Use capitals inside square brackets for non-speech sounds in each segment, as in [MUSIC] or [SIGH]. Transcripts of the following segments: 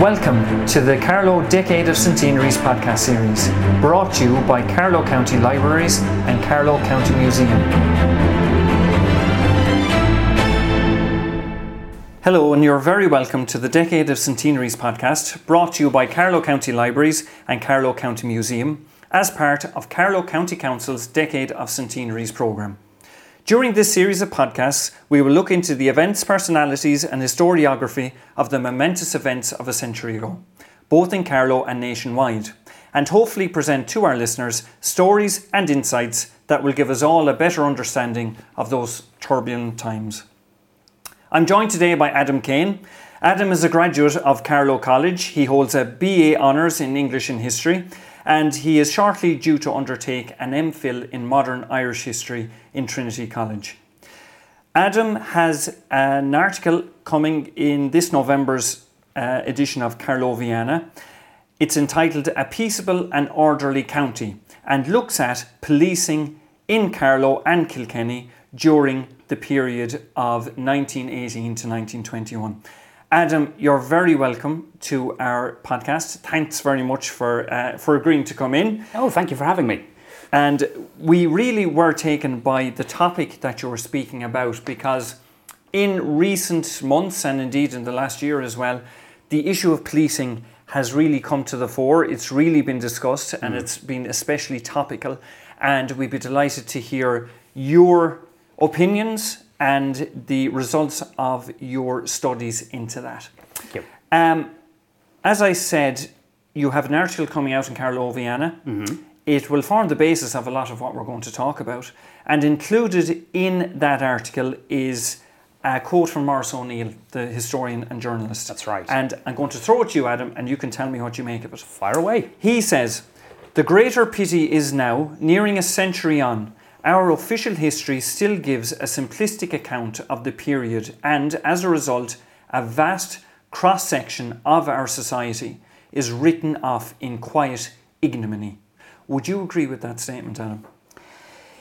Welcome to the Carlow Decade of Centenaries podcast series, brought to you by Carlow County Libraries and Carlow County Museum. Hello, and you're very welcome to the Decade of Centenaries podcast, brought to you by Carlow County Libraries and Carlow County Museum, as part of Carlow County Council's Decade of Centenaries programme. During this series of podcasts, we will look into the events, personalities, and historiography of the momentous events of a century ago, both in Carlow and nationwide, and hopefully present to our listeners stories and insights that will give us all a better understanding of those turbulent times. I'm joined today by Adam Kane. Adam is a graduate of Carlow College. He holds a BA Honours in English and History and he is shortly due to undertake an MPhil in Modern Irish History in Trinity College. Adam has an article coming in this November's uh, edition of Carloviana. It's entitled A Peaceable and Orderly County and looks at policing in Carlow and Kilkenny during the period of 1918 to 1921. Adam, you're very welcome to our podcast. Thanks very much for uh, for agreeing to come in. Oh, thank you for having me. And we really were taken by the topic that you were speaking about because in recent months and indeed in the last year as well, the issue of policing has really come to the fore. It's really been discussed and mm. it's been especially topical. And we'd be delighted to hear your opinions and the results of your studies into that. Thank you. Um, as I said, you have an article coming out in Carloviana. Mm-hmm. It will form the basis of a lot of what we're going to talk about. And included in that article is a quote from Maurice O'Neill, the historian and journalist. That's right. And I'm going to throw it to you, Adam, and you can tell me what you make of it. Fire away. He says, The greater pity is now, nearing a century on, our official history still gives a simplistic account of the period, and as a result, a vast cross section of our society is written off in quiet ignominy. Would you agree with that statement, Adam?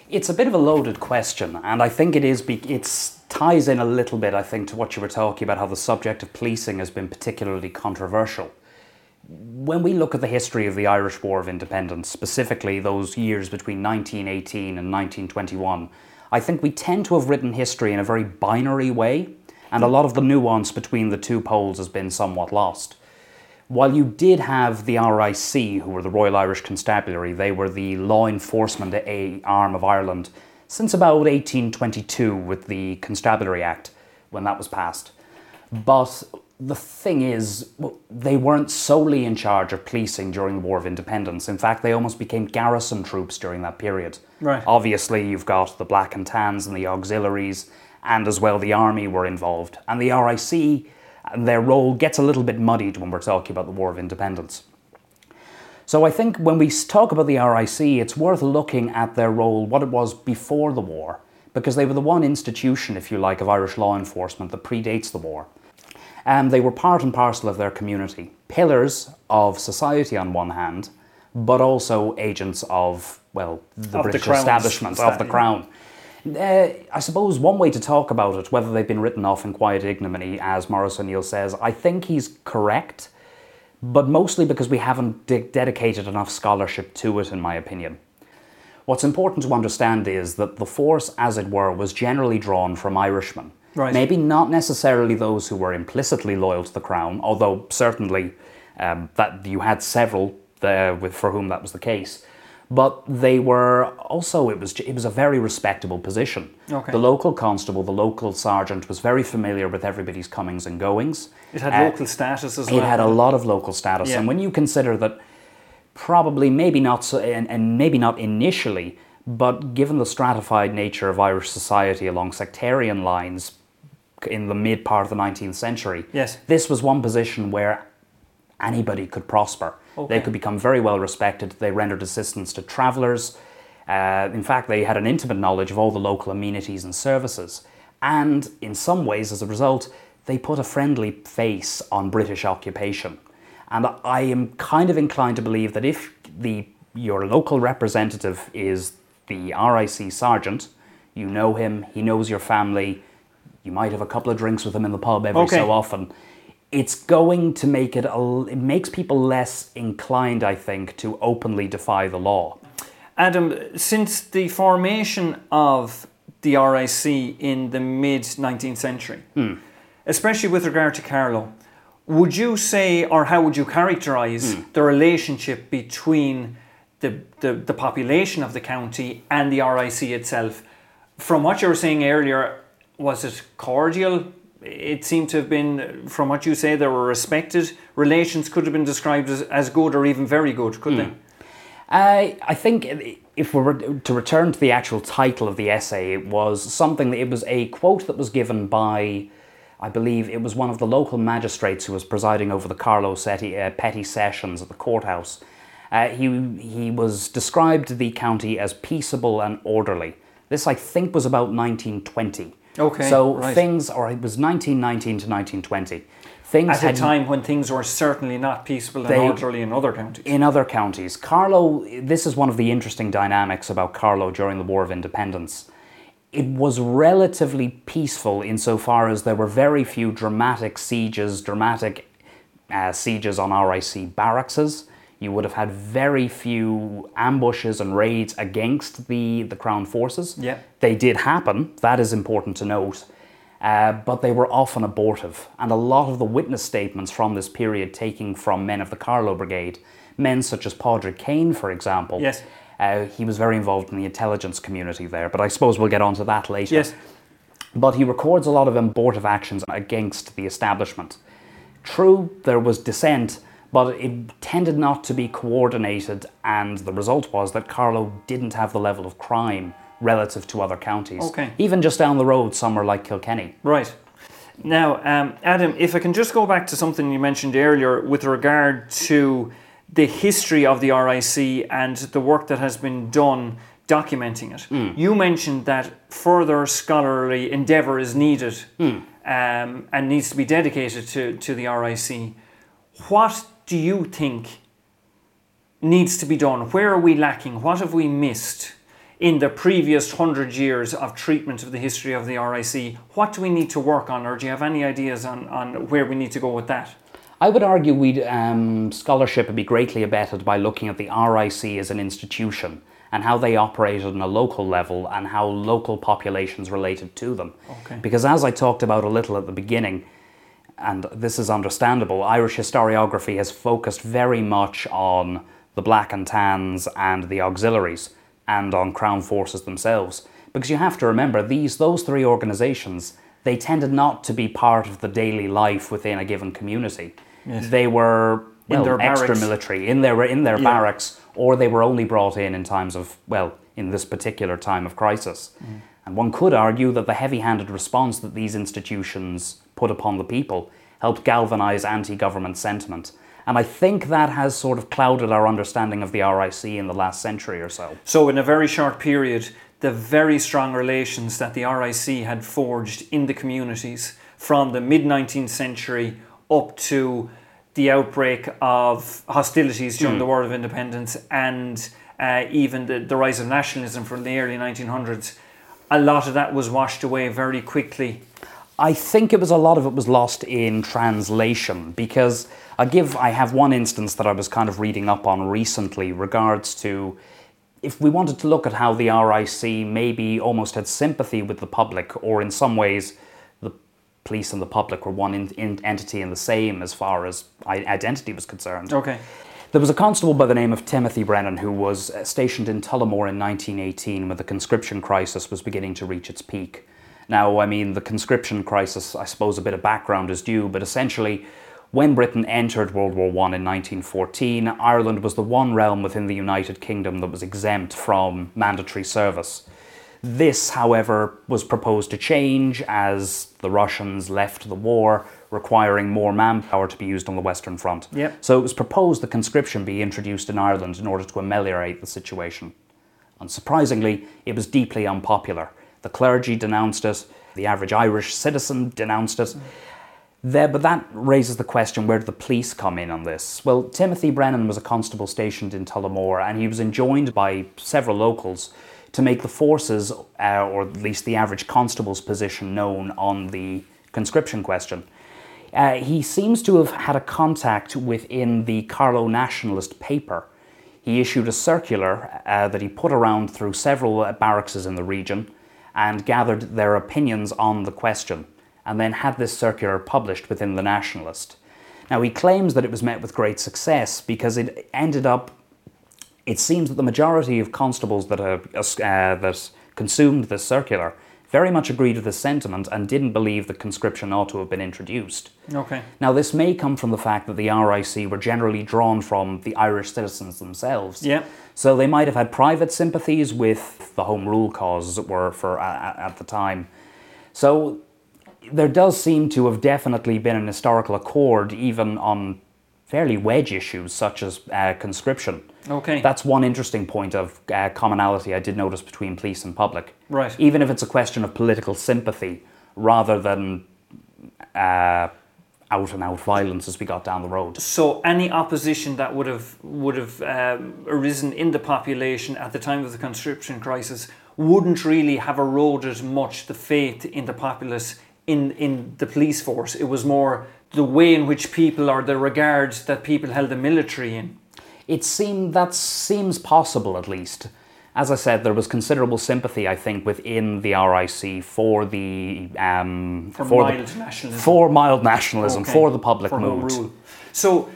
It's a bit of a loaded question, and I think it is. It ties in a little bit, I think, to what you were talking about, how the subject of policing has been particularly controversial when we look at the history of the Irish War of Independence, specifically those years between 1918 and 1921, I think we tend to have written history in a very binary way, and a lot of the nuance between the two poles has been somewhat lost. While you did have the RIC, who were the Royal Irish Constabulary, they were the law enforcement arm of Ireland since about 1822 with the Constabulary Act, when that was passed. But the thing is, they weren't solely in charge of policing during the War of Independence. In fact, they almost became garrison troops during that period. Right. Obviously, you've got the Black and Tans and the auxiliaries, and as well the army were involved. And the RIC, their role gets a little bit muddied when we're talking about the War of Independence. So I think when we talk about the RIC, it's worth looking at their role, what it was before the war, because they were the one institution, if you like, of Irish law enforcement that predates the war. Um, they were part and parcel of their community, pillars of society on one hand, but also agents of, well, the of British the establishment, of the crown. Uh, I suppose one way to talk about it, whether they've been written off in quiet ignominy, as Maurice O'Neill says, I think he's correct, but mostly because we haven't de- dedicated enough scholarship to it, in my opinion. What's important to understand is that the force, as it were, was generally drawn from Irishmen Right. Maybe not necessarily those who were implicitly loyal to the crown, although certainly um, that you had several there with, for whom that was the case. But they were also it was it was a very respectable position. Okay. The local constable, the local sergeant, was very familiar with everybody's comings and goings. It had uh, local status as well. It had a lot of local status, yeah. and when you consider that, probably maybe not so, and, and maybe not initially, but given the stratified nature of Irish society along sectarian lines, in the mid part of the 19th century. Yes. This was one position where anybody could prosper. Okay. They could become very well respected. They rendered assistance to travellers. Uh, in fact, they had an intimate knowledge of all the local amenities and services. And in some ways, as a result, they put a friendly face on British occupation. And I am kind of inclined to believe that if the your local representative is the RIC sergeant, you know him, he knows your family, you might have a couple of drinks with him in the pub every okay. so often. it's going to make it, a, it makes people less inclined, I think, to openly defy the law. Adam, since the formation of the RIC in the mid 19th century, hmm. especially with regard to Carlow, would you say, or how would you characterise hmm. the relationship between the, the, the population of the county and the RIC itself? From what you were saying earlier, was it cordial? It seemed to have been, from what you say, they were respected. Relations could have been described as, as good or even very good, could they? I I think if we were to return to the actual title of the essay, it was something that it was a quote that was given by, I believe it was one of the local magistrates who was presiding over the Carlow Setti, uh, petty sessions at the courthouse. Uh, he he was described the county as peaceable and orderly. This I think was about 1920. Okay, So right. things, or it was 1919 to 1920. Things At a time when things were certainly not peaceful and They- orderly in other counties. in other counties. Carlow, this is one of the interesting dynamics about Carlow during the War of Independence. It was relatively peaceful insofar as there were very few dramatic sieges, dramatic uh, sieges on RIC barrackses. You would have had very few ambushes and raids against the, the Crown forces. Yeah. They did happen, that is important to note, uh, but they were often abortive. And a lot of the witness statements from this period, taking from men of the Carlow Brigade, men such as Padraig Kane, for example, Yes. uh, he was very involved in the intelligence community there, but I suppose we'll get onto that later. Yes. But he records a lot of abortive actions against the establishment. True, there was dissent, but it tended not to be coordinated, and the result was that Carlow didn't have the level of crime relative to other counties. Okay. Even just down the road, somewhere like Kilkenny. Right. Now, um, Adam, if I can just go back to something you mentioned earlier with regard to the history of the RIC and the work that has been done documenting it. You mentioned that further scholarly endeavour is needed um, and needs to be dedicated to, to the RIC. What do you think needs to be done? Where are we lacking? What have we missed in the previous hundred years of treatment of the history of the RIC? What do we need to work on, or do you have any ideas on, on where we need to go with that? I would argue we'd, um, scholarship would be greatly abetted by looking at the RIC as an institution and how they operated on a local level and how local populations related to them. Okay. Because as I talked about a little at the beginning, and this is understandable, Irish historiography has focused very much on the Black and Tans and the auxiliaries and on Crown forces themselves. Because you have to remember, these those three organisations, they tended not to be part of the daily life within a given community. They were well, their extra barracks. military in their in their Yeah. barracks, or they were only brought in in times of well, in this particular time of crisis. Mm. And one could argue that the heavy-handed response that these institutions put upon the people helped galvanize anti-government sentiment. And I think that has sort of clouded our understanding of the RIC in the last century or so. So, in a very short period, the very strong relations that the RIC had forged in the communities from the mid 19th century up to the outbreak of hostilities during the War of Independence and uh, even the, the rise of nationalism from the early 1900s, a lot of that was washed away very quickly. I think it was a lot of it was lost in translation because I give I have one instance that I was kind of reading up on recently regards to if we wanted to look at how the RIC maybe almost had sympathy with the public or in some ways the police and the public were one in, in, entity and the same as far as identity was concerned. Okay. There was a constable by the name of Timothy Brennan who was uh, stationed in Tullamore in 1918 when the conscription crisis was beginning to reach its peak. Now, I mean, the conscription crisis, I suppose a bit of background is due, but essentially, when Britain entered World War I in 1914, Ireland was the one realm within the United Kingdom that was exempt from mandatory service. This, however, was proposed to change as the Russians left the war, requiring more manpower to be used on the Western Front. Yep. So it was proposed that conscription be introduced in Ireland in order to ameliorate the situation. Unsurprisingly, it was deeply unpopular. The clergy denounced it, the average Irish citizen denounced it. There, but that raises the question where do the police come in on this? Well, Timothy Brennan was a constable stationed in Tullamore and he was enjoined by several locals to make the forces, uh, or at least the average constable's position, known on the conscription question. Uh, he seems to have had a contact within the Carlow Nationalist paper. He issued a circular uh, that he put around through several uh, barracks in the region and gathered their opinions on the question, and then had this circular published within the Nationalist. Now, he claims that it was met with great success because it ended up, it seems that the majority of constables that, uh, that consumed this circular very much agreed with this sentiment and didn't believe that conscription ought to have been introduced. Okay. Now, this may come from the fact that the RIC were generally drawn from the Irish citizens themselves. Yeah. So they might have had private sympathies with the Home Rule cause, as it were, for uh, at the time. So there does seem to have definitely been an historical accord, even on fairly wedge issues such as uh, conscription. Okay. That's one interesting point of uh, commonality I did notice between police and public. Right. Even if it's a question of political sympathy rather than uh, out and out violence as we got down the road. So any opposition that would have would have um, arisen in the population at the time of the conscription crisis wouldn't really have eroded much the faith in the populace in in the police force. It was more the way in which people or the regard that people held the military in. It seemed that seems possible at least. As I said, there was considerable sympathy, I think, within the RIC for the um, For for, mild the, nationalism. for mild nationalism, Okay. for the public for mood. rule. So,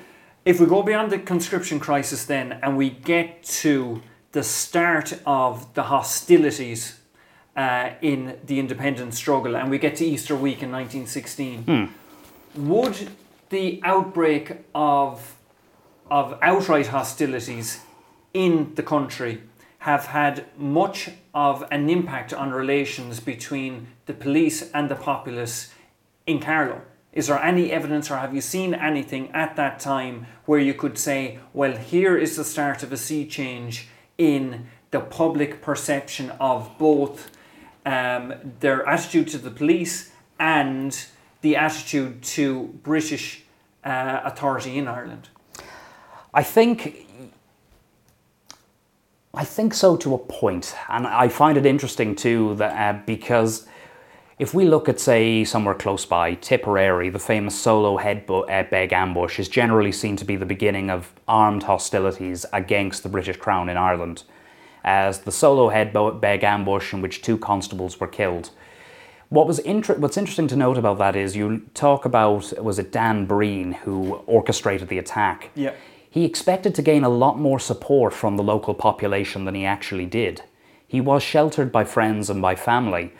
if we go beyond the conscription crisis, then, and we get to the start of the hostilities uh, in the independence struggle, and we get to Easter week in 1916, would the outbreak of of outright hostilities in the country have had much of an impact on relations between the police and the populace in Carlow? Is there any evidence or have you seen anything at that time where you could say, well, here is the start of a sea change in the public perception of both um, their attitude to the police and the attitude to British uh, authority in Ireland? I think I think so to a point, and I find it interesting too that uh, because if we look at say somewhere close by Tipperary, the famous Solohead bu- uh, ambush is generally seen to be the beginning of armed hostilities against the British Crown in Ireland, as the Solohead bu- beg ambush in which two constables were killed. What was inter- what's interesting to note about that is you talk about was it Dan Breen who orchestrated the attack. Yeah. He expected to gain a lot more support from the local population than he actually did. He was sheltered by friends and by family,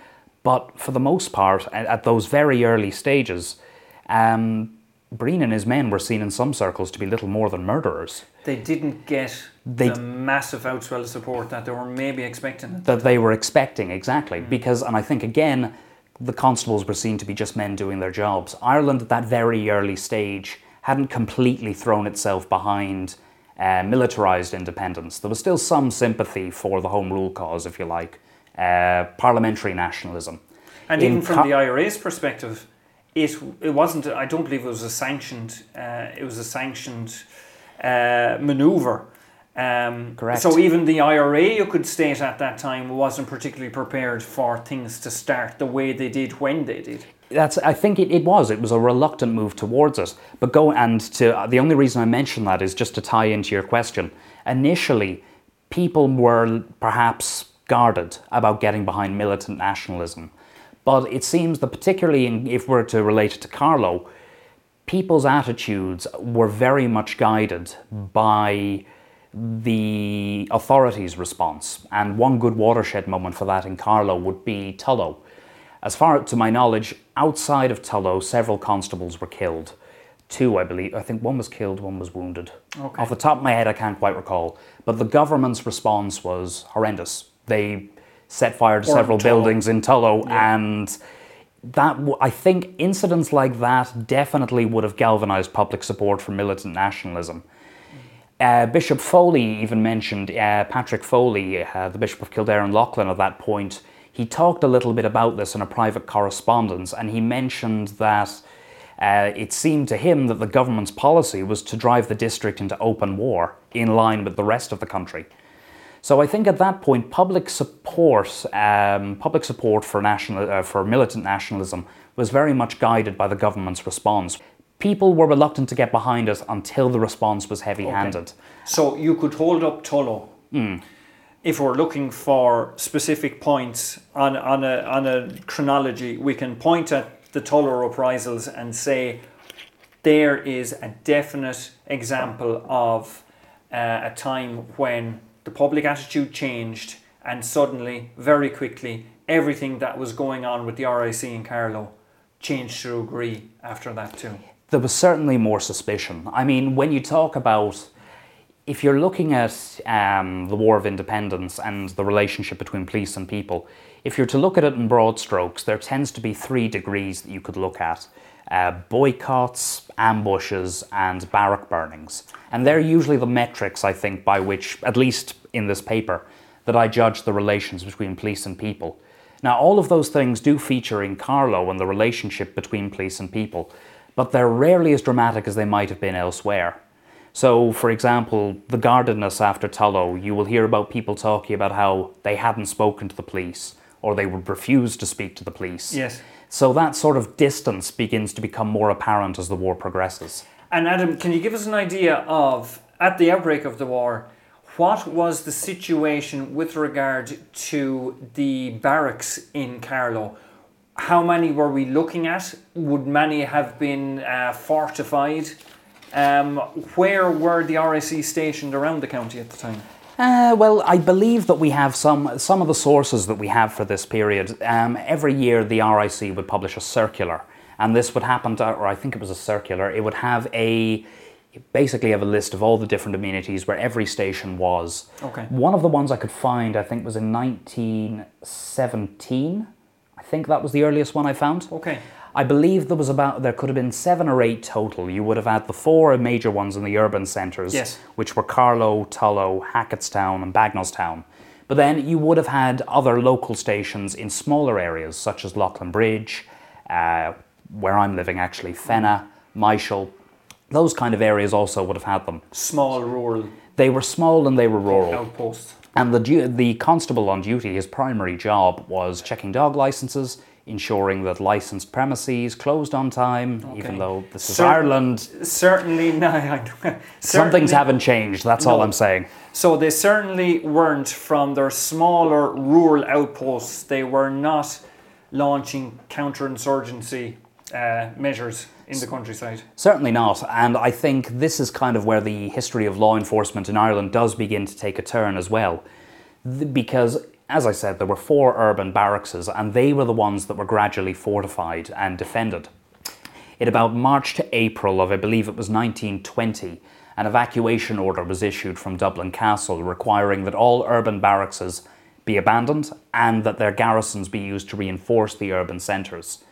but for the most part, at those very early stages, um, Breen and his men were seen in some circles to be little more than murderers. They didn't get They the massive outswell of support that they were maybe expecting. that they were expecting exactly because and i think again the constables were seen to be just men doing their jobs ireland at that very early stage hadn't completely thrown itself behind uh, militarized independence there was still some sympathy for the home rule cause if you like uh, parliamentary nationalism And In even from co- the IRA's perspective, it it wasn't. I don't believe it was a sanctioned. Uh, it was a sanctioned uh, maneuver. Um, Correct. So even the IRA, you could state at that time, wasn't particularly prepared for things to start the way they did when they did. That's. I think it, it was. It was a reluctant move towards it. But go and to the only reason I mention that is just to tie into your question. Initially, people were perhaps guarded about getting behind militant nationalism, but it seems that particularly in, if we're to relate it to Carlow, people's attitudes were very much guided by the authorities' response. And one good watershed moment for that in Carlow would be Tullow. As far to my knowledge, outside of Tullow, several constables were killed. Two, I believe. I think one was killed, one was wounded. Okay. Off the top of my head, I can't quite recall. But the government's response was horrendous. They set fire to Or several Tullow. buildings in Tullow, and that w- I think incidents like that definitely would have galvanized public support for militant nationalism. Uh, Bishop Foley even mentioned uh, Patrick Foley, uh, the Bishop of Kildare and Leighlin at that point. He talked a little bit about this in a private correspondence, and he mentioned that uh, it seemed to him that the government's policy was to drive the district into open war in line with the rest of the country. So I think at that point, public support, um, public support for national, uh, for militant nationalism, was very much guided by the government's response. People were reluctant to get behind it until the response was heavy-handed. Okay. So you could hold up Tullow. Mm. If we're looking for specific points on, on, a, on a chronology, we can point at the Tullow reprisals and say there is a definite example of uh, a time when the public attitude changed and suddenly, very quickly, everything that was going on with the RIC in Carlow changed to agree after that too. There was certainly more suspicion. I mean, when you talk about if you're looking at um, the War of Independence and the relationship between police and people, if you're to look at it in broad strokes, there tends to be three degrees that you could look at uh, boycotts, ambushes, and barrack burnings. And they're usually the metrics, I think, by which, at least in this paper, that I judge the relations between police and people. Now, all of those things do feature in Carlow and the relationship between police and people, but they're rarely as dramatic as they might have been elsewhere. So, for example, the guardedness after Tullow, you will hear about people talking about how they hadn't spoken to the police or they would refuse to speak to the police. Yes. So that sort of distance begins to become more apparent as the war progresses. And Adam, can you give us an idea of, at the outbreak of the war, what was the situation with regard to the barracks in Carlow? How many were we looking at? Would many have been uh, fortified? Um, where were the RIC stationed around the county at the time? Uh, well, I believe that we have some some of the sources that we have for this period. Um, every year, the RIC would publish a circular, and this would happen to, or I think it was a circular. It would have a basically have a list of all the different amenities where every station was. Okay. One of the ones I could find, I think, was in 1917. I think that was the earliest one I found. Okay. I believe there was about there could have been seven or eight total. You would have had the four major ones in the urban centres, yes. which were Carlow, Tullow, Hacketstown, and Bagnallstown. But then you would have had other local stations in smaller areas, such as Leighlinbridge, uh, where I'm living actually, Fenagh, Myshall. Those kind of areas also would have had them. Small rural. They were small and they were rural. Outposts. And the, the constable on duty, his primary job was checking dog licenses, ensuring that licensed premises closed on time, okay. even though this is Cer- Ireland. Certainly, [LAUGHS] no, certainly, some things haven't changed. That's no. all I'm saying. So they certainly weren't from their smaller rural outposts. They were not launching counterinsurgency uh, measures in the countryside. Certainly not. And I think this is kind of where the history of law enforcement in Ireland does begin to take a turn as well. Because as I said, there were four urban barracks, and they were the ones that were gradually fortified and defended. In about March to April of, I believe it was 1920, an evacuation order was issued from Dublin Castle requiring that all urban barracks be abandoned and that their garrisons be used to reinforce the urban centres.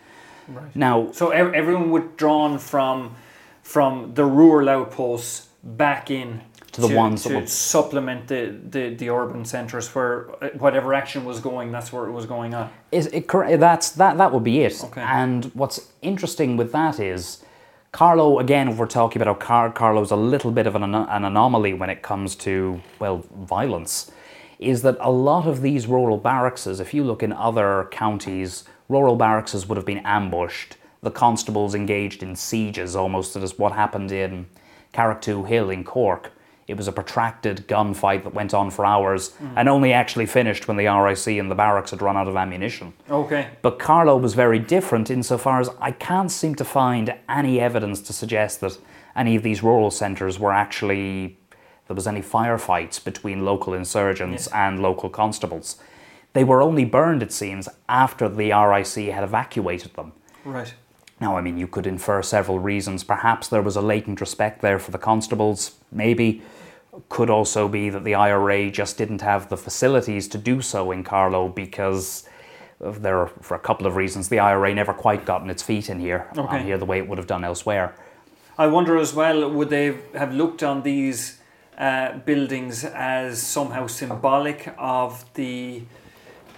Right. Now, so everyone withdrawn from from the rural outposts back in to the to, ones to that would supplement the, the, the urban centres where uh, whatever action was going, that's where it was going on. Is it correct? That's that that would be it. Okay. And what's interesting with that is. Carlow, again, if we're talking about how Car- Carlow's a little bit of an, an anomaly when it comes to, well, violence, is that a lot of these rural barracks, if you look in other counties, rural barracks would have been ambushed. The constables engaged in sieges, almost as what happened in Carrigtwohill in Cork. It was a protracted gunfight that went on for hours mm. and only actually finished when the RIC and the barracks had run out of ammunition. Okay. But Carlow was very different insofar as I can't seem to find any evidence to suggest that any of these rural centres were actually there was any firefights between local insurgents yes. and local constables. They were only burned, it seems, after the RIC had evacuated them. Right. Now, I mean, you could infer several reasons. Perhaps there was a latent respect there for the constables, maybe could also be that the IRA just didn't have the facilities to do so in Carlow because there are, for a couple of reasons, the IRA never quite gotten its feet in here, okay. on here the way it would have done elsewhere. I wonder as well, would they have looked on these uh, buildings as somehow symbolic of the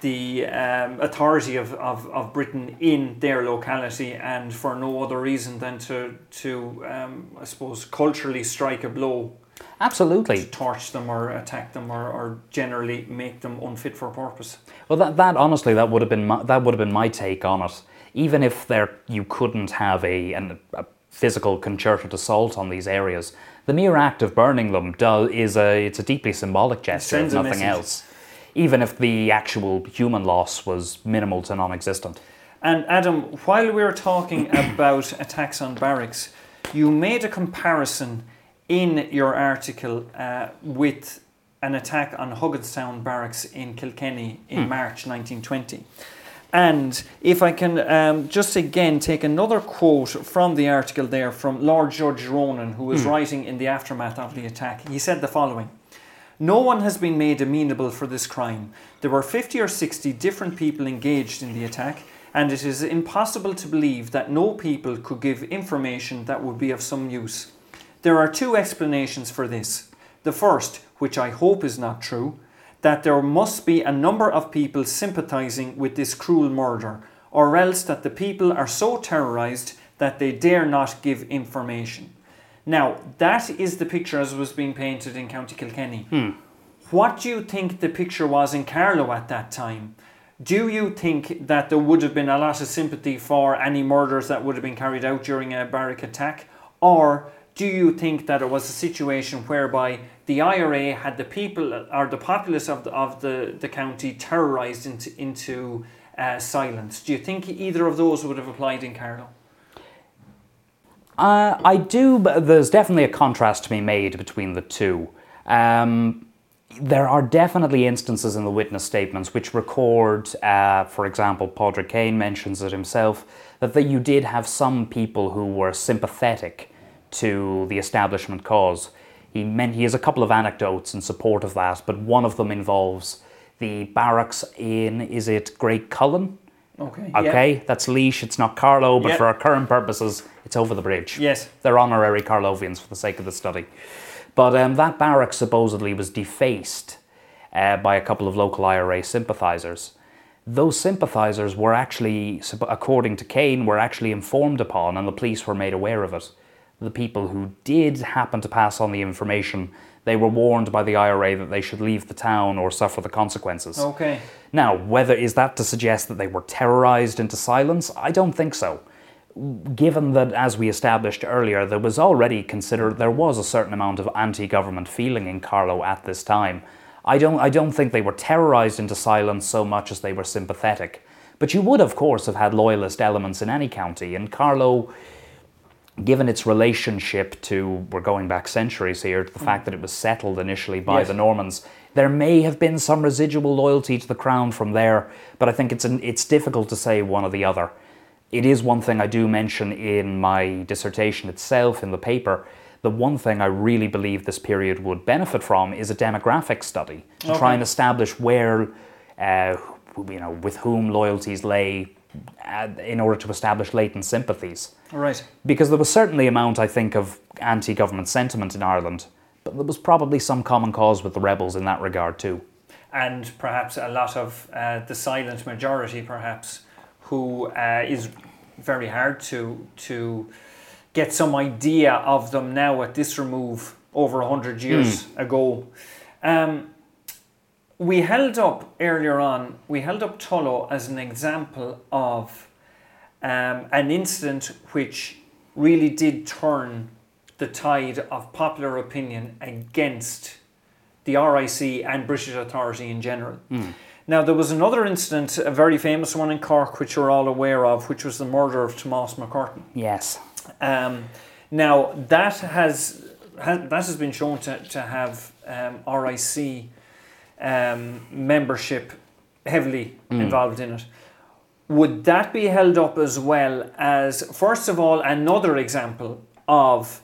the um, authority of, of, of Britain in their locality and for no other reason than to, to um, I suppose, culturally strike a blow Absolutely. torch them or attack them or, or generally make them unfit for purpose. Well, that, that honestly, that would have been my, that would have been my take on it. Even if there you couldn't have a, an, a physical concerted assault on these areas, the mere act of burning them does is a it's a deeply symbolic gesture, if nothing else. Even if the actual human loss was minimal to non-existent. And Adam, while we were talking [COUGHS] about attacks on barracks, you made a comparison in your article uh, with an attack on Hugginstown Barracks in Kilkenny in March 1920. And if I can um, just again take another quote from the article there from Lord George Ronan, who was writing in the aftermath of the attack, he said the following. No one has been made amenable for this crime. There were 50 or 60 different people engaged in the attack, and it is impossible to believe that no people could give information that would be of some use. There are two explanations for this. The first, which I hope is not true, that there must be a number of people sympathizing with this cruel murder, or else that the people are so terrorized that they dare not give information. Now, that is the picture as was being painted in County Kilkenny. What do you think the picture was in Carlow at that time? Do you think that there would have been a lot of sympathy for any murders that would have been carried out during a barrack attack? Or do you think that it was a situation whereby the IRA had the people or the populace of the, of the, the county terrorised into, into uh, silence? Do you think either of those would have applied in Carlow? Uh, I do, but there's definitely a contrast to be made between the two. Um, there are definitely instances in the witness statements which record, uh, for example, Padraig Kane mentions it himself, that the, you did have some people who were sympathetic to the establishment cause. He meant he has a couple of anecdotes in support of that, but one of them involves the barracks in, is it Graiguecullen? Okay. Okay, that's Laois, it's not Carlow, but Yeah. for our current purposes, it's over the bridge. Yes. They're honorary Carlovians for the sake of the study. But um, that barrack supposedly was defaced uh, by a couple of local IRA sympathisers. Those sympathisers were actually, according to Kane, were actually informed upon and the police were made aware of it. The people who did happen to pass on the information, they were warned by the IRA that they should leave the town or suffer the consequences. Okay. Now, whether is that to suggest that they were terrorized into silence? I don't think so. Given that, as we established earlier, there was already considered there was a certain amount of anti-government feeling in Carlow at this time. I don't, I don't think they were terrorized into silence so much as they were sympathetic. But you would, of course, have had loyalist elements in any county, and Carlow given its relationship to, we're going back centuries here, to the hmm. fact that it was settled initially by Yes. the Normans, there may have been some residual loyalty to the crown from there, but I think it's, an, it's difficult to say one or the other. It is one thing I do mention in my dissertation itself in the paper. The one thing I really believe this period would benefit from is a demographic study to try and establish where, uh, you know, with whom loyalties lay, uh, in order to establish latent sympathies right. because there was certainly amount, I think, of anti-government sentiment in Ireland, but there was probably some common cause with the rebels in that regard too. and perhaps a lot of uh, the silent majority, perhaps, who uh, is very hard to to get some idea of them now at this remove over a hundred years ago. Um, we held up earlier on. We held up Tullow as an example of um, an incident which really did turn the tide of popular opinion against the RIC and British authority in general. Now, there was another incident, a very famous one in Cork, which you're all aware of, which was the murder of Tomas MacCurtain. Yes. Um, now, that has, ha that has been shown to, to have um, RIC um, membership heavily involved in it. Would that be held up as well as, first of all, another example of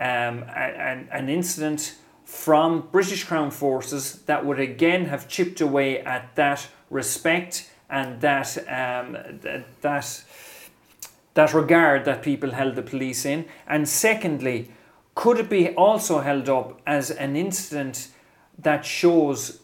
um, an incident from British Crown forces that would again have chipped away at that respect and that um, th- that that regard that people held the police in? And secondly, could it be also held up as an incident that shows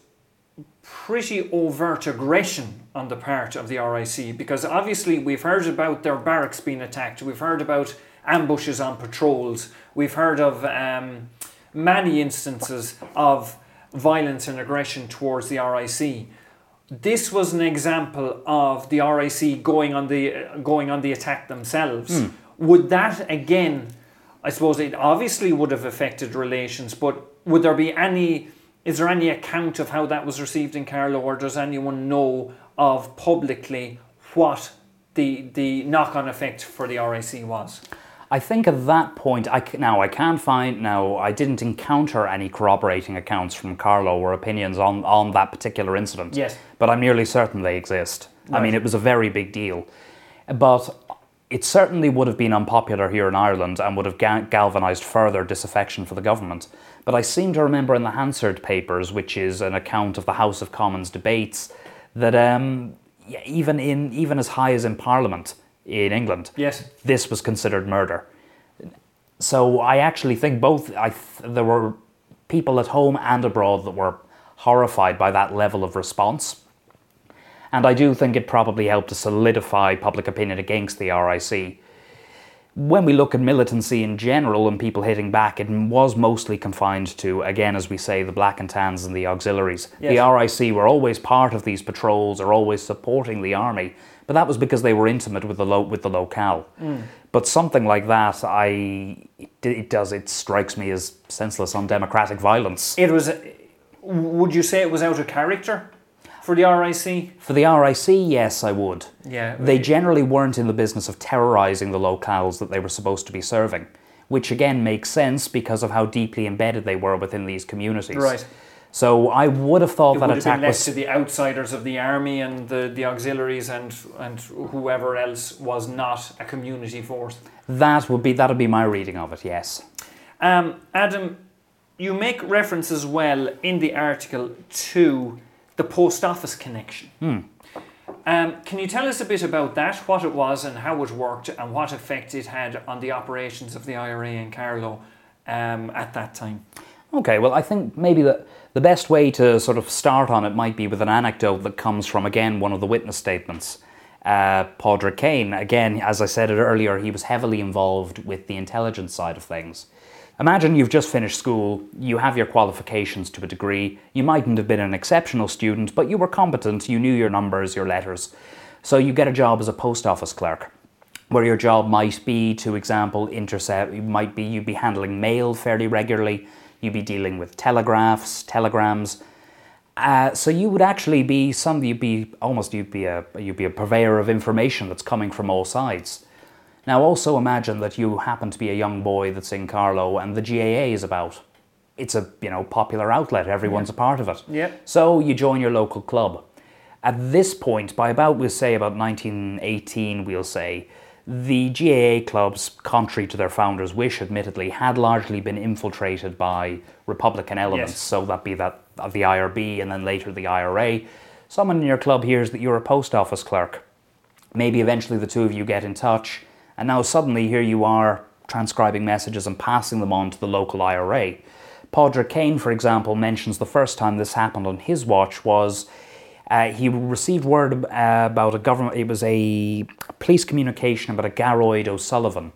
pretty overt aggression on the part of the RIC? Because obviously we've heard about their barracks being attacked, we've heard about ambushes on patrols, we've heard of um, many instances of violence and aggression towards the RIC. This was an example of the RIC going on the going on the attack themselves. Hmm. Would that again? I suppose it obviously would have affected relations, but would there be any? Is there any account of how that was received in Carlow, or does anyone know of publicly what the the knock on effect for the RIC was? I think at that point, I c- now I can't find now. I didn't encounter any corroborating accounts from Carlow or opinions on on that particular incident. Yes. but I'm nearly certain they exist. I mean, it was a very big deal, but it certainly would have been unpopular here in Ireland and would have ga- galvanised further disaffection for the government. But I seem to remember in the Hansard papers, which is an account of the House of Commons debates, that um, even in even as high as in Parliament in England, Yes. this was considered murder. So I actually think both. I th- there were people at home and abroad that were horrified by that level of response, and I do think it probably helped to solidify public opinion against the RIC. When we look at militancy in general and people hitting back, it was mostly confined to, again, as we say, the black and tans and the auxiliaries. Yes. The RIC were always part of these patrols or always supporting the army, but that was because they were intimate with the lo- with the locale. Mm. But something like that, I it, it does it strikes me as senseless, undemocratic violence. It was. Would you say it was out of character for the RIC? For the RIC, yes, I would. Yeah. They generally weren't in the business of terrorizing the locales that they were supposed to be serving, which again makes sense because of how deeply embedded they were within these communities. Right. So I would have thought It that would have attack been left was to the outsiders of the army and the, the auxiliaries and and whoever else was not a community force. that would be that would be my reading of it. Yes. Um, Adam, you make reference as well in the article to the post office connection. Um, can you tell us a bit about that, what it was and how it worked, and what effect it had on the operations of the IRA in Carlow um, at that time? Okay, well, I think maybe the, the best way to sort of start on it might be with an anecdote that comes from, again, one of the witness statements. Uh, Padraig Kane, again, as I said it earlier, he was heavily involved with the intelligence side of things. Imagine you've just finished school, you have your qualifications to a degree, you mightn't have been an exceptional student, but you were competent, you knew your numbers, your letters. So you get a job as a post office clerk where your job might be, to example, intercept. Might be you'd be handling mail fairly regularly. You'd be dealing with telegraphs, telegrams. Uh, so you would actually be some. You'd be almost you'd be a you'd be a purveyor of information that's coming from all sides. Now also imagine that you happen to be a young boy that's in Carlow and the GAA is about. It's a you know popular outlet. Everyone's a part of it. Yeah. So you join your local club. At this point, by about we'll say about 1918, we'll say, the GAA clubs, contrary to their founders' wish, admittedly, had largely been infiltrated by Republican elements. Yes. So that be that of the IRB and then later the IRA. Someone in your club hears that you're a post office clerk. Maybe eventually the two of you get in touch, and now suddenly here you are transcribing messages and passing them on to the local IRA. Padraig Kane, for example, mentions the first time this happened on his watch was uh, he received word uh, about a government. It was a police communication about a Gearóid O'Sullivan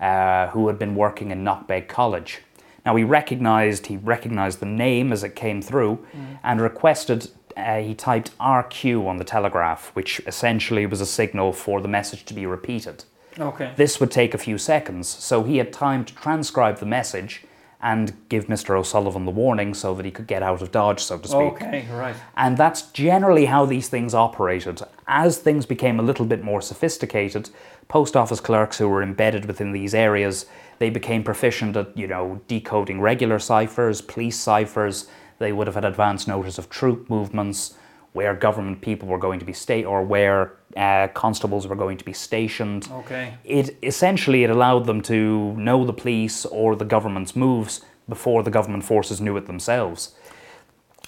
uh, who had been working in Knockbeg College. Now he recognised he recognised the name as it came through, and requested. Uh, he typed RQ on the telegraph, which essentially was a signal for the message to be repeated. Okay. This would take a few seconds, so he had time to transcribe the message and give Mr. O'Sullivan the warning so that he could get out of Dodge, so to speak. Okay, right. And that's generally how these things operated. As things became a little bit more sophisticated, post office clerks who were embedded within these areas, they became proficient at, you know, decoding regular ciphers, police ciphers. They would have had advance notice of troop movements, where government people were going to be state or where uh, constables were going to be stationed. Okay. It essentially it allowed them to know the police or the government's moves before the government forces knew it themselves.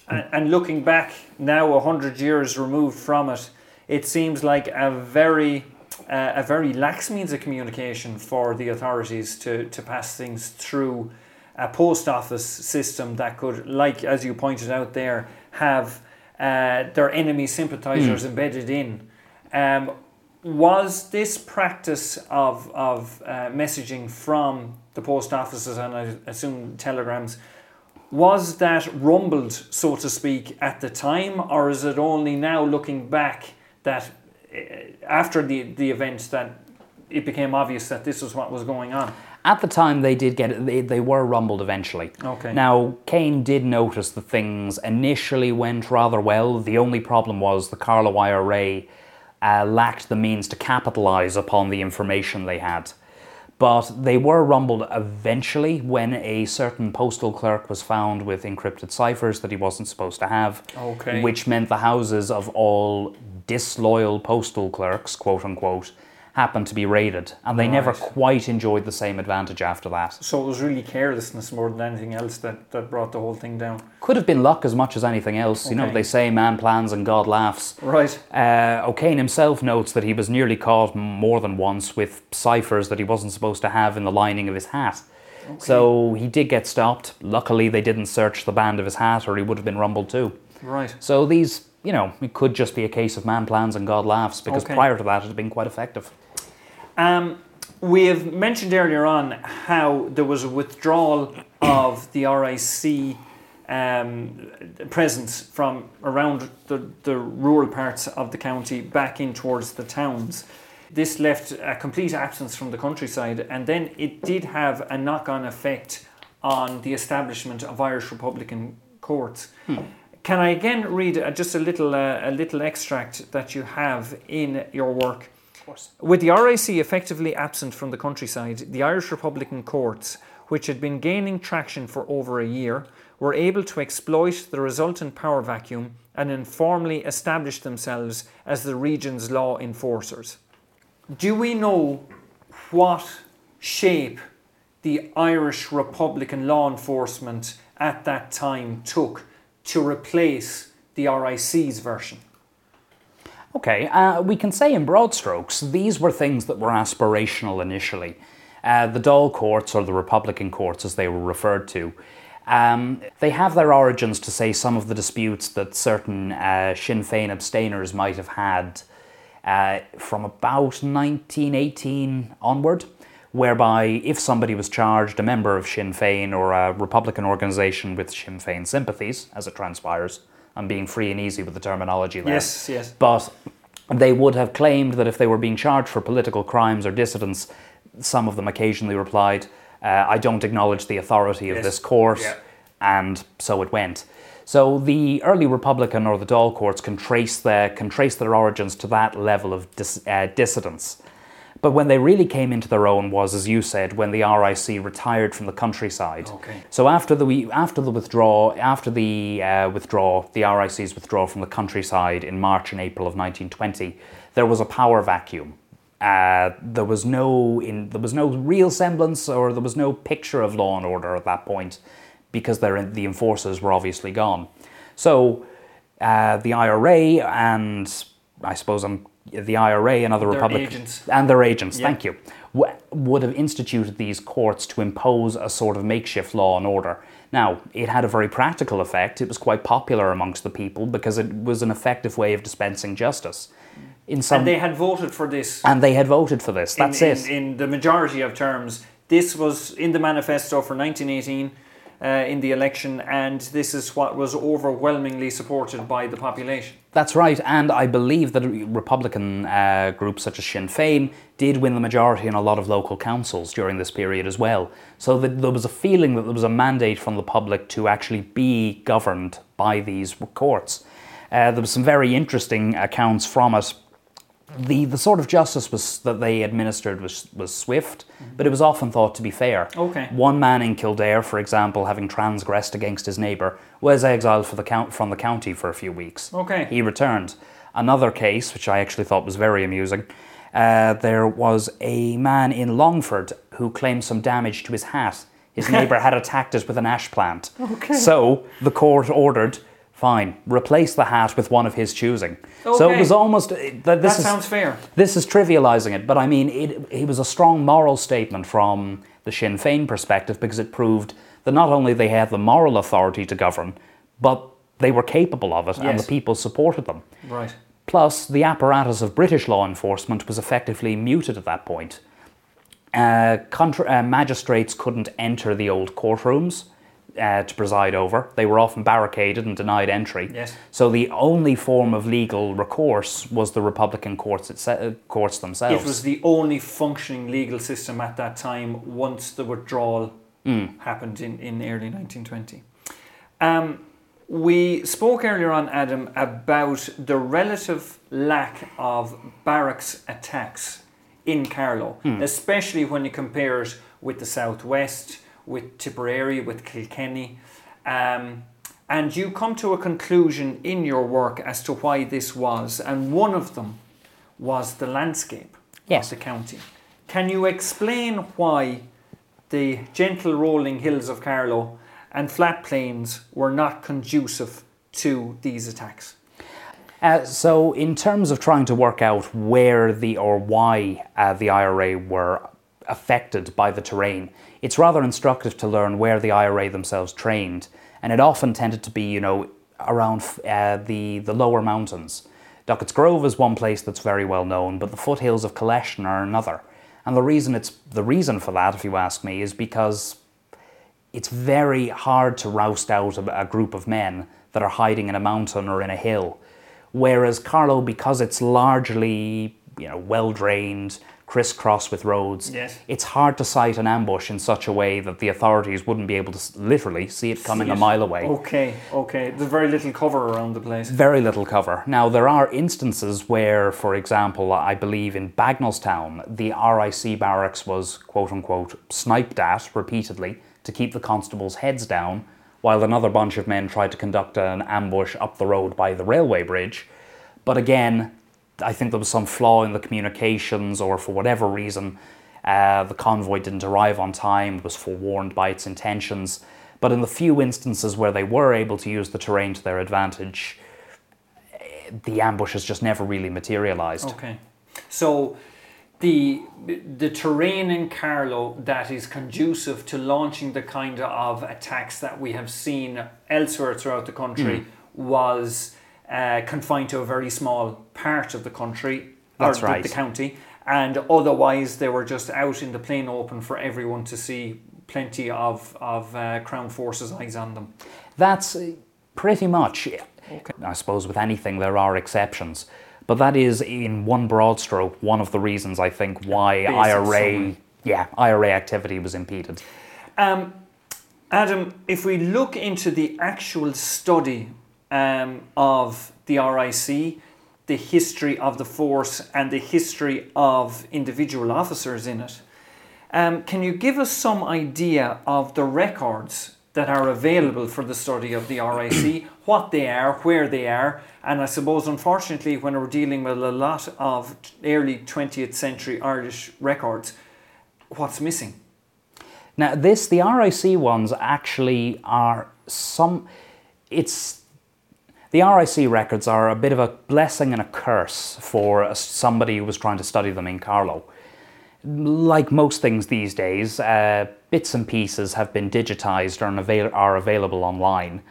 And, and looking back now, a hundred years removed from it, it seems like a very uh, a very lax means of communication for the authorities to, to pass things through a post office system that could, like as you pointed out there, have uh, their enemy sympathisers embedded in. Um, was this practice of, of uh, messaging from the post offices and I assume telegrams, was that rumbled, so to speak, at the time, or is it only now looking back that uh, after the, the event that it became obvious that this was what was going on? At the time, they did get they, they were rumbled eventually. Okay. Now, Kane did notice that things initially went rather well. The only problem was the Carlow IRA uh, lacked the means to capitalize upon the information they had. But they were rumbled eventually when a certain postal clerk was found with encrypted ciphers that he wasn't supposed to have. Okay. Which meant the houses of all disloyal postal clerks, quote unquote, happened to be raided. And they never quite enjoyed the same advantage after that. So it was really carelessness more than anything else that, that brought the whole thing down. Could have been luck as much as anything else. You know, Okay. they say man plans and God laughs. Right. Uh, O'Kane himself notes that he was nearly caught more than once with ciphers that he wasn't supposed to have in the lining of his hat. Okay. So he did get stopped. Luckily, they didn't search the band of his hat, or he would have been rumbled too. Right. So these, you know, it could just be a case of man plans and God laughs, because Okay. prior to that, it had been quite effective. Um, we have mentioned earlier on how there was a withdrawal of the RIC um, presence from around the, the rural parts of the county back in towards the towns. This left a complete absence from the countryside, and then it did have a knock on effect on the establishment of Irish Republican courts. Can I again read uh, just a little, uh, a little extract that you have in your work? With the RIC effectively absent from the countryside, the Irish Republican courts, which had been gaining traction for over a year, were able to exploit the resultant power vacuum and informally establish themselves as the region's law enforcers. Do we know what shape the Irish Republican law enforcement at that time took to replace the RIC's version? Okay, uh, we can say in broad strokes, these were things that were aspirational initially. Uh, the Dáil courts, or the Republican courts as they were referred to, um, they have their origins to say some of the disputes that certain uh, Sinn Féin abstainers might have had uh, from about 1918 onward, whereby if somebody was charged, a member of Sinn Féin or a Republican organisation with Sinn Féin sympathies, as it transpires, I'm being free and easy with the terminology there. Yes, yes. But they would have claimed that if they were being charged for political crimes or dissidents, some of them occasionally replied, uh, I don't acknowledge the authority of Yes. this court, Yeah. and so it went. So the early Republican or the Dáil courts can trace their, can trace their origins to that level of dis, uh, dissidence. But when they really came into their own was, as you said, when the RIC retired from the countryside. Okay. So after the we- after the withdraw after the uh, withdraw the RIC's withdrawal from the countryside in March and April of 1920, there was a power vacuum. Uh, there was no in there was no real semblance or there was no picture of law and order at that point because in, the enforcers were obviously gone. So uh, the IRA and I suppose I'm the IRA and other Their Republican agents. and their agents. Yeah. Thank you. w- Would have instituted these courts to impose a sort of makeshift law and order. Now, it had a very practical effect. It was quite popular amongst the people because it was an effective way of dispensing justice. In some, And they had voted for this. and they had voted for this. That's in, it. In, in the majority of terms, this was in the manifesto for 1918 uh, in the election, and this is what was overwhelmingly supported by the population. That's right, and I believe that Republican uh, groups such as Sinn Féin did win the majority in a lot of local councils during this period as well. So there was a feeling that there was a mandate from the public to actually be governed by these courts. Uh, there were some very interesting accounts from it. The, the sort of justice was, that they administered was, was swift, but it was often thought to be fair. Okay. One man in Kildare, for example, having transgressed against his neighbour, was exiled for the count, from the county for a few weeks. Okay. He returned. Another case, which I actually thought was very amusing, uh, there was a man in Longford who claimed some damage to his hat. His [LAUGHS] neighbour had attacked it with an ash plant. Okay. So the court ordered, fine, replace the hat with one of his choosing. So it was almost. uh, That, That this is, sounds fair. this is trivializing it, but I mean, it, it was a strong moral statement from the Sinn Féin perspective because it proved that not only they had the moral authority to govern, but they were capable of it and the people supported them. Right. Plus, the apparatus of British law enforcement was effectively muted at that point. Uh, contra- uh, magistrates couldn't enter the old courtrooms uh, to preside over. They were often barricaded and denied entry. Yes. So the only form of legal recourse was the Republican courts, itse- uh, courts themselves. It was the only functioning legal system at that time once the withdrawal happened in, in early 1920. Um, we spoke earlier on, Adam, about the relative lack of barracks attacks in Carlow, especially when you compare it with the Southwest, with Tipperary, with Kilkenny. Um, and you come to a conclusion in your work as to why this was, and one of them was the landscape Yes. of the county. Can you explain why the gentle rolling hills of Carlow and flat plains were not conducive to these attacks? Uh, so, in terms of trying to work out where the or why uh, the IRA were affected by the terrain, it's rather instructive to learn where the IRA themselves trained, and it often tended to be, you know, around uh, the the lower mountains. Duckett's Grove is one place that's very well known, but the foothills of Killeshin are another. And the reason it's the reason for that, if you ask me, is because it's very hard to roust out a, a group of men that are hiding in a mountain or in a hill. Whereas Carlow, because it's largely you know well drained, crisscross with roads, Yes. it's hard to sight an ambush in such a way that the authorities wouldn't be able to literally see it coming See a mile away. Okay, okay. There's very little cover around the place. Very little cover. Now, there are instances where, for example, I believe in Bagnallstown, the RIC barracks was quote unquote sniped at repeatedly to keep the constables' heads down, while another bunch of men tried to conduct an ambush up the road by the railway bridge. But again, I think there was some flaw in the communications, or for whatever reason, uh, the convoy didn't arrive on time, was forewarned by its intentions. But in the few instances where they were able to use the terrain to their advantage, the ambush has just never really materialized. Okay. So the the terrain in Carlow that is conducive to launching the kind of attacks that we have seen elsewhere throughout the country Hmm. was uh, confined to a very small part of the country That's or the- right. the county and otherwise they were just out in the plain open for everyone to see plenty of, of uh, crown forces eyes on them That's uh, pretty much. I suppose with anything there are exceptions, but that is in one broad stroke one of the reasons I think why basic IRA, summary. yeah, IRA activity was impeded. Um, Adam, if we look into the actual study um, of the RIC, the history of the force, and the history of individual officers in it, um, can you give us some idea of the records that are available for the study of the RIC, [CLEARS THROAT] what they are, where they are, and I suppose, unfortunately, when we're dealing with a lot of early 20th century Irish records, what's missing? Now, this, the RIC ones actually are some. It's. The RIC records are a bit of a blessing and a curse for somebody who was trying to study them in Carlow. Like most things these days, uh, bits and pieces have been digitized and avail- are available online.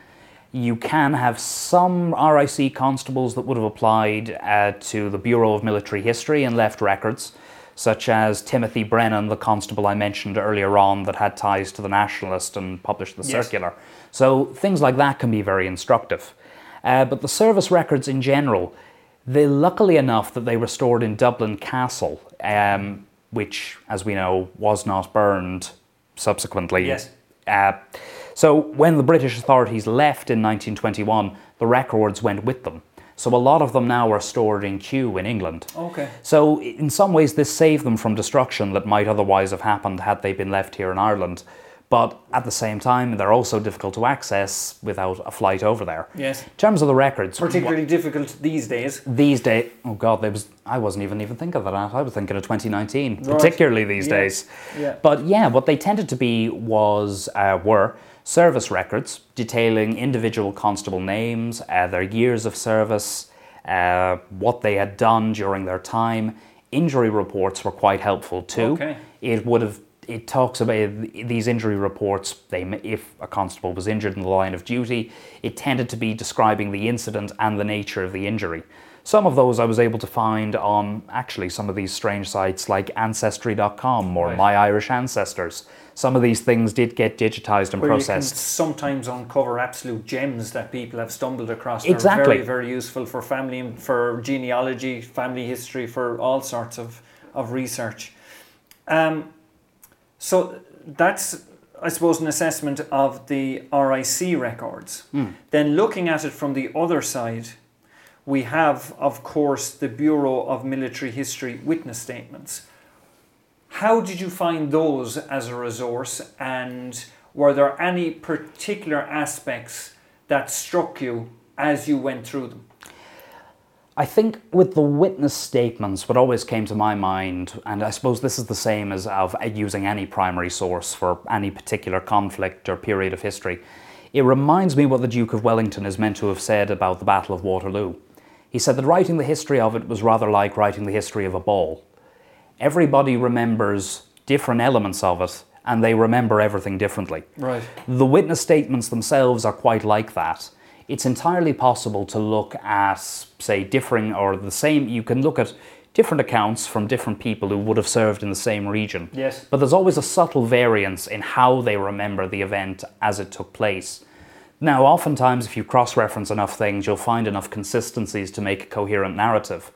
You can have some RIC constables that would have applied uh, to the Bureau of Military History and left records, such as Timothy Brennan, the constable I mentioned earlier on that had ties to the Nationalist and published the Yes. circular. So things like that can be very instructive. Uh, but the service records in general, they luckily enough that they were stored in Dublin Castle, um, which, as we know, was not burned subsequently. Yes. Uh, so when the British authorities left in 1921, the records went with them. So a lot of them now are stored in Kew in England. Okay. So in some ways, this saved them from destruction that might otherwise have happened had they been left here in Ireland. But at the same time, they're also difficult to access without a flight over there. Yes. In terms of the records, Particularly difficult these days. these days, oh god, they was I wasn't even even thinking of that. I was thinking of 2019, Right. particularly these Yeah. days. Yeah. But yeah, what they tended to be was uh, were service records detailing individual constable names, uh, their years of service, uh, what they had done during their time. Injury reports were quite helpful too. Okay. It would have. It talks about these injury reports. They, if a constable was injured in the line of duty, it tended to be describing the incident and the nature of the injury. Some of those I was able to find on actually some of these strange sites like Ancestry.com or Right. My Irish Ancestors. Some of these things did get digitized and Where you can processed. sometimes uncover absolute gems that people have stumbled across. They're Exactly. very, very useful for family, for genealogy, family history, for all sorts of, of research. Um, so that's, I suppose, an assessment of the RIC records. Hmm. Then looking at it from the other side, we have, of course, the Bureau of Military History witness statements. How did you find those as a resource, and were there any particular aspects that struck you as you went through them? I think with the witness statements, what always came to my mind, and I suppose this is the same as of uh, using any primary source for any particular conflict or period of history, it reminds me what the Duke of Wellington is meant to have said about the Battle of Waterloo. He said that writing the history of it was rather like writing the history of a ball. Everybody remembers different elements of it, and they remember everything differently. Right. The witness statements themselves are quite like that. It's entirely possible to look at, say, differing or the same, you can look at different accounts from different people who would have served in the same region. Yes. But there's always a subtle variance in how they remember the event as it took place. Now, oftentimes, if you cross reference enough things, you'll find enough consistencies to make a coherent narrative.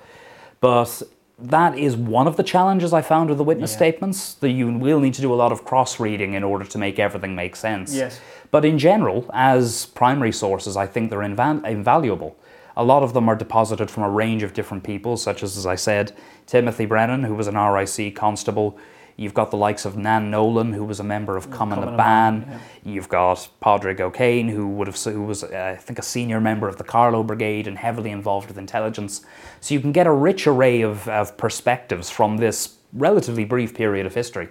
But that is one of the challenges I found with the witness Yeah. statements, that you will need to do a lot of cross reading in order to make everything make sense. Yes. But in general, as primary sources, I think they're inva- invaluable. A lot of them are deposited from a range of different people, such as, as I said, Timothy Brennan, who was an RIC constable. You've got the likes of Nan Nolan, who was a member of Common Cumann na Ban. Ban, You've got Padraig O'Kane, who would have who was, uh, I think, a senior member of the Carlow Brigade and heavily involved with intelligence. So you can get a rich array of, of perspectives from this relatively brief period of history.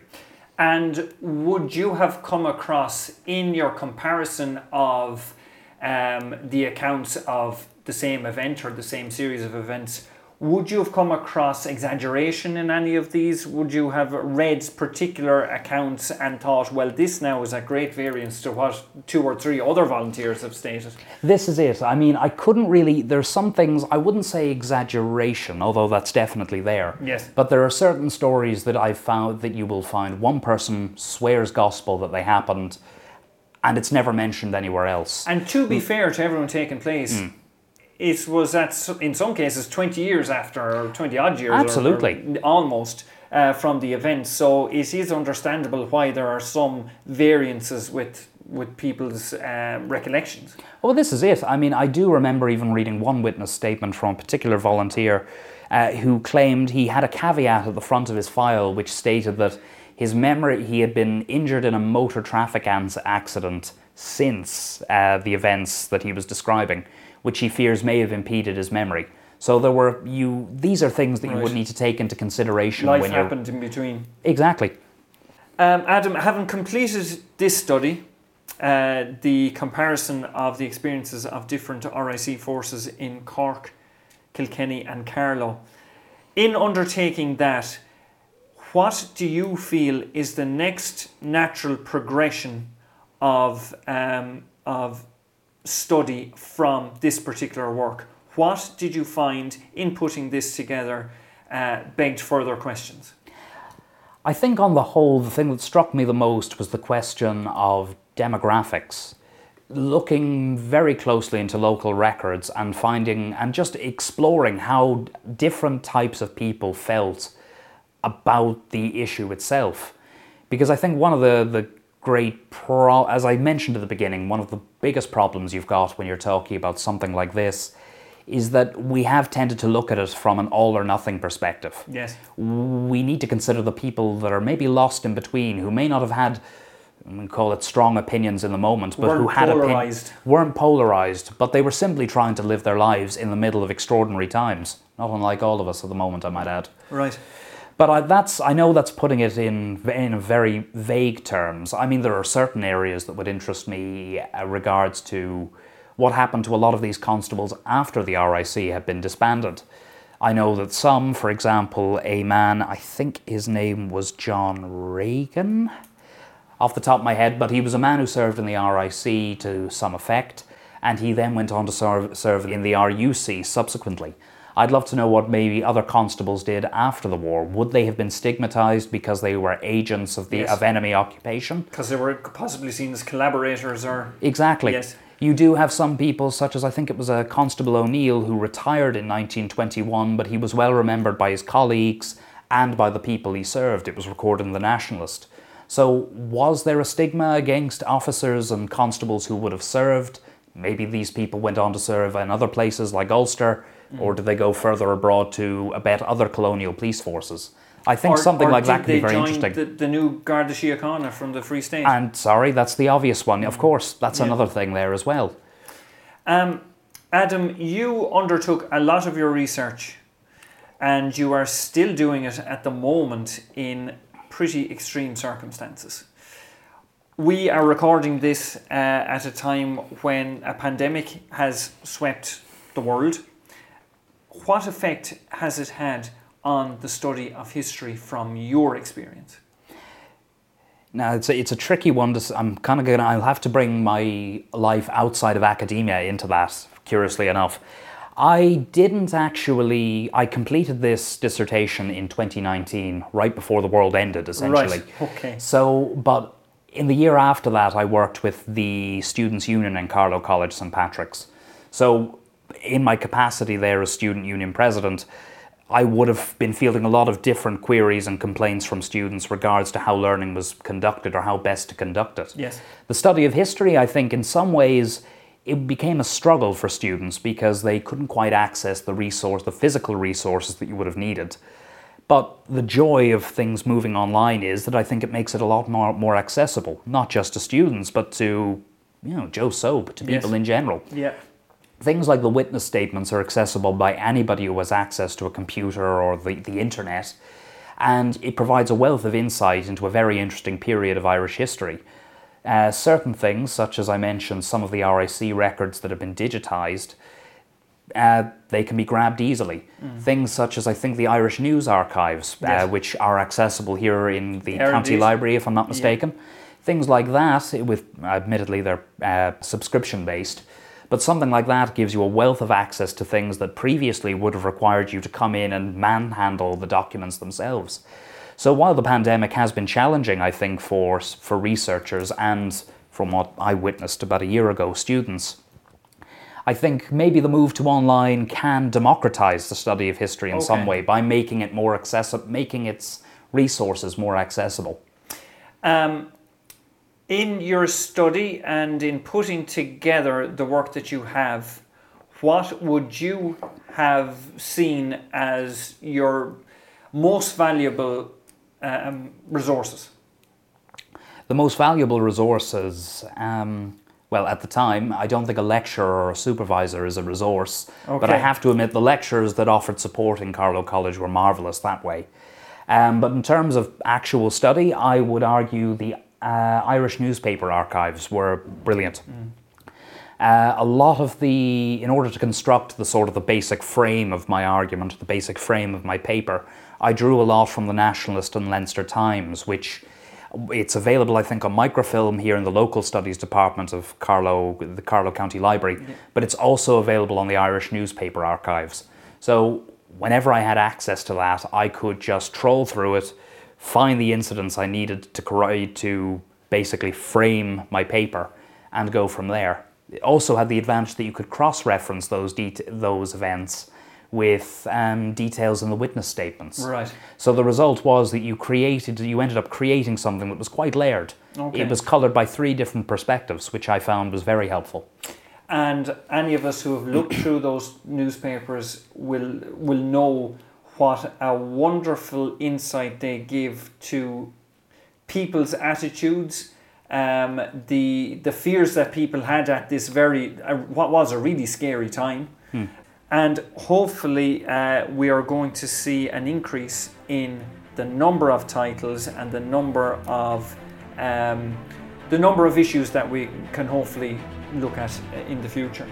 And would you have come across in your comparison of um, the accounts of the same event or the same series of events? Would you have come across exaggeration in any of these? Would you have read particular accounts and thought, well, this now is a great variance to what two or three other volunteers have stated? This is it. I mean, I couldn't really. There's some things I wouldn't say exaggeration, although that's definitely there. Yes. But there are certain stories that I've found that you will find one person swears gospel that they happened, and it's never mentioned anywhere else. And to be mm. fair to everyone taking place, mm. It was at in some cases twenty years after, or twenty odd years, or- or Absolutely. almost uh, from the event. So it is understandable why there are some variances with with people's uh, recollections. Well, this is it. I mean, I do remember even reading one witness statement from a particular volunteer uh, who claimed he had a caveat at the front of his file which stated that his memory, he had been injured in a motor traffic accident since uh, the events that he was describing, which he fears may have impeded his memory. So there were you. These are things that you Right. would need to take into consideration Life when you're happened in between. exactly. Um, Adam, having completed this study, uh, the comparison of the experiences of different RIC forces in Cork, Kilkenny, and Carlow, in undertaking that, what do you feel is the next natural progression of um, of study from this particular work? What did you find in putting this together uh, begged further questions? I think on the whole, the thing that struck me the most was the question of demographics. Looking very closely into local records and finding and just exploring how different types of people felt about the issue itself. Because I think one of the, the great, pro- as I mentioned at the beginning, one of the biggest problems you've got when you're talking about something like this is that we have tended to look at it from an all or nothing perspective Yes. we need to consider the people that are maybe lost in between, who may not have had, call it strong opinions in the moment, but who Weren't had opin- polarised. weren't polarized, but they were simply trying to live their lives in the middle of extraordinary times. Not unlike all of us at the moment, I might add. Right. But I, that's I know that's putting it in in very vague terms. I mean, there are certain areas that would interest me uh, regards to what happened to a lot of these constables after the RIC had been disbanded. I know that some, for example, a man, I think his name was John Reagan, off the top of my head, but he was a man who served in the RIC to some effect, and he then went on to serve, serve in the RUC subsequently. I'd love to know what maybe other constables did after the war. Would they have been stigmatized because they were agents of the Yes. of enemy occupation? Because they were possibly seen as collaborators or. Exactly. Yes. You do have some people, such as I think it was a Constable O'Neill, who retired in 1921, but he was well remembered by his colleagues and by the people he served. It was recorded in the Nationalist. So, was there a stigma against officers and constables who would have served? Maybe these people went on to serve in other places like Ulster, or do they go further abroad to abet other colonial police forces? I think or- something or like that could be very interesting. The, the new Garda Síochána from the Free State. And sorry, that's the obvious one. Of course, that's Yeah. another thing there as well. Um, Adam, you undertook a lot of your research and you are still doing it at the moment in pretty extreme circumstances. We are recording this uh, at a time when a pandemic has swept the world. What effect has it had on the study of history from your experience? Now it's a, it's a tricky one. To, I'm kind of gonna. I'll have to bring my life outside of academia into that. Curiously enough, I didn't actually. I completed this dissertation in 2019, right before the world ended, essentially. Right, okay. So, but in the year after that, I worked with the Students' Union in Carlow College, St Patrick's. So, in my capacity there as student union president, I would have been fielding a lot of different queries and complaints from students regards to how learning was conducted or how best to conduct it. Yes. The study of history, I think, in some ways, it became a struggle for students because they couldn't quite access the resource, the physical resources that you would have needed. But the joy of things moving online is that I think it makes it a lot more, more accessible, not just to students, but to you know Joe Soap, to Yes. people in general. Yeah. Things like the witness statements are accessible by anybody who has access to a computer or the, the internet, and it provides a wealth of insight into a very interesting period of Irish history. Uh, certain things, such as I mentioned, some of the RIC records that have been digitised, uh, they can be grabbed easily. Things such as I think the Irish News Archives, uh, which are accessible here in the county library, if I'm not mistaken. Things like that, with admittedly they're uh, subscription based, but something like that gives you a wealth of access to things that previously would have required you to come in and manhandle the documents themselves. So while the pandemic has been challenging, I think for for researchers and from what I witnessed about a year ago, students, I think maybe the move to online can democratize the study of history in some way by making it more accessible, making its resources more accessible. Um, in your study and in putting together the work that you have, what would you have seen as your most valuable um, resources? The most valuable resources, um, well, at the time, I don't think a lecturer or a supervisor is a resource, but I have to admit the lecturers that offered support in Carlow College were marvellous that way. Um, but in terms of actual study, I would argue the uh, Irish newspaper archives were brilliant. Uh, a lot of the, in order to construct the sort of the basic frame of my argument, the basic frame of my paper, I drew a lot from the Nationalist and Leinster Times, which it's available, I think, on microfilm here in the local studies department of Carlow, the Carlow County Library, but it's also available on the Irish newspaper archives. So whenever I had access to that, I could just troll through it, find the incidents I needed to correct to basically frame my paper, and go from there. It also had the advantage that you could cross-reference those det- those events with um, details in the witness statements. Right. So the result was that you created, you ended up creating something that was quite layered. Okay. It was coloured by three different perspectives, which I found was very helpful. And any of us who have looked through those newspapers will will know what a wonderful insight they give to people's attitudes, um, the the fears that people had at this very uh, what was a really scary time, and hopefully uh, we are going to see an increase in the number of titles and the number of um, the number of issues that we can hopefully look at uh, in the future.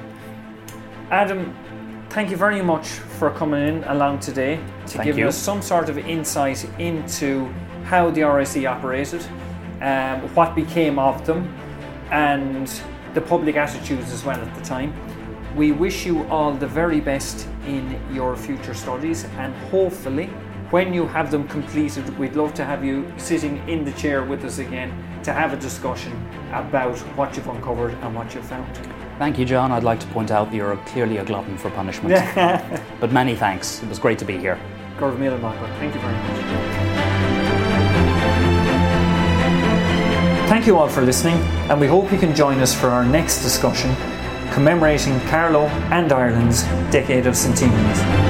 Adam, thank you very much for coming in along today to Thank give you. us some sort of insight into how the RIC operated, um, what became of them, and the public attitudes as well at the time. We wish you all the very best in your future studies and hopefully when you have them completed, we'd love to have you sitting in the chair with us again to have a discussion about what you've uncovered and what you've found. Thank you, John. I'd like to point out that you're clearly a glutton for punishment. [LAUGHS] but many thanks. It was great to be here. Gorv Thank you very much. Thank you all for listening, and we hope you can join us for our next discussion commemorating Carlow and Ireland's Decade of Centenaries.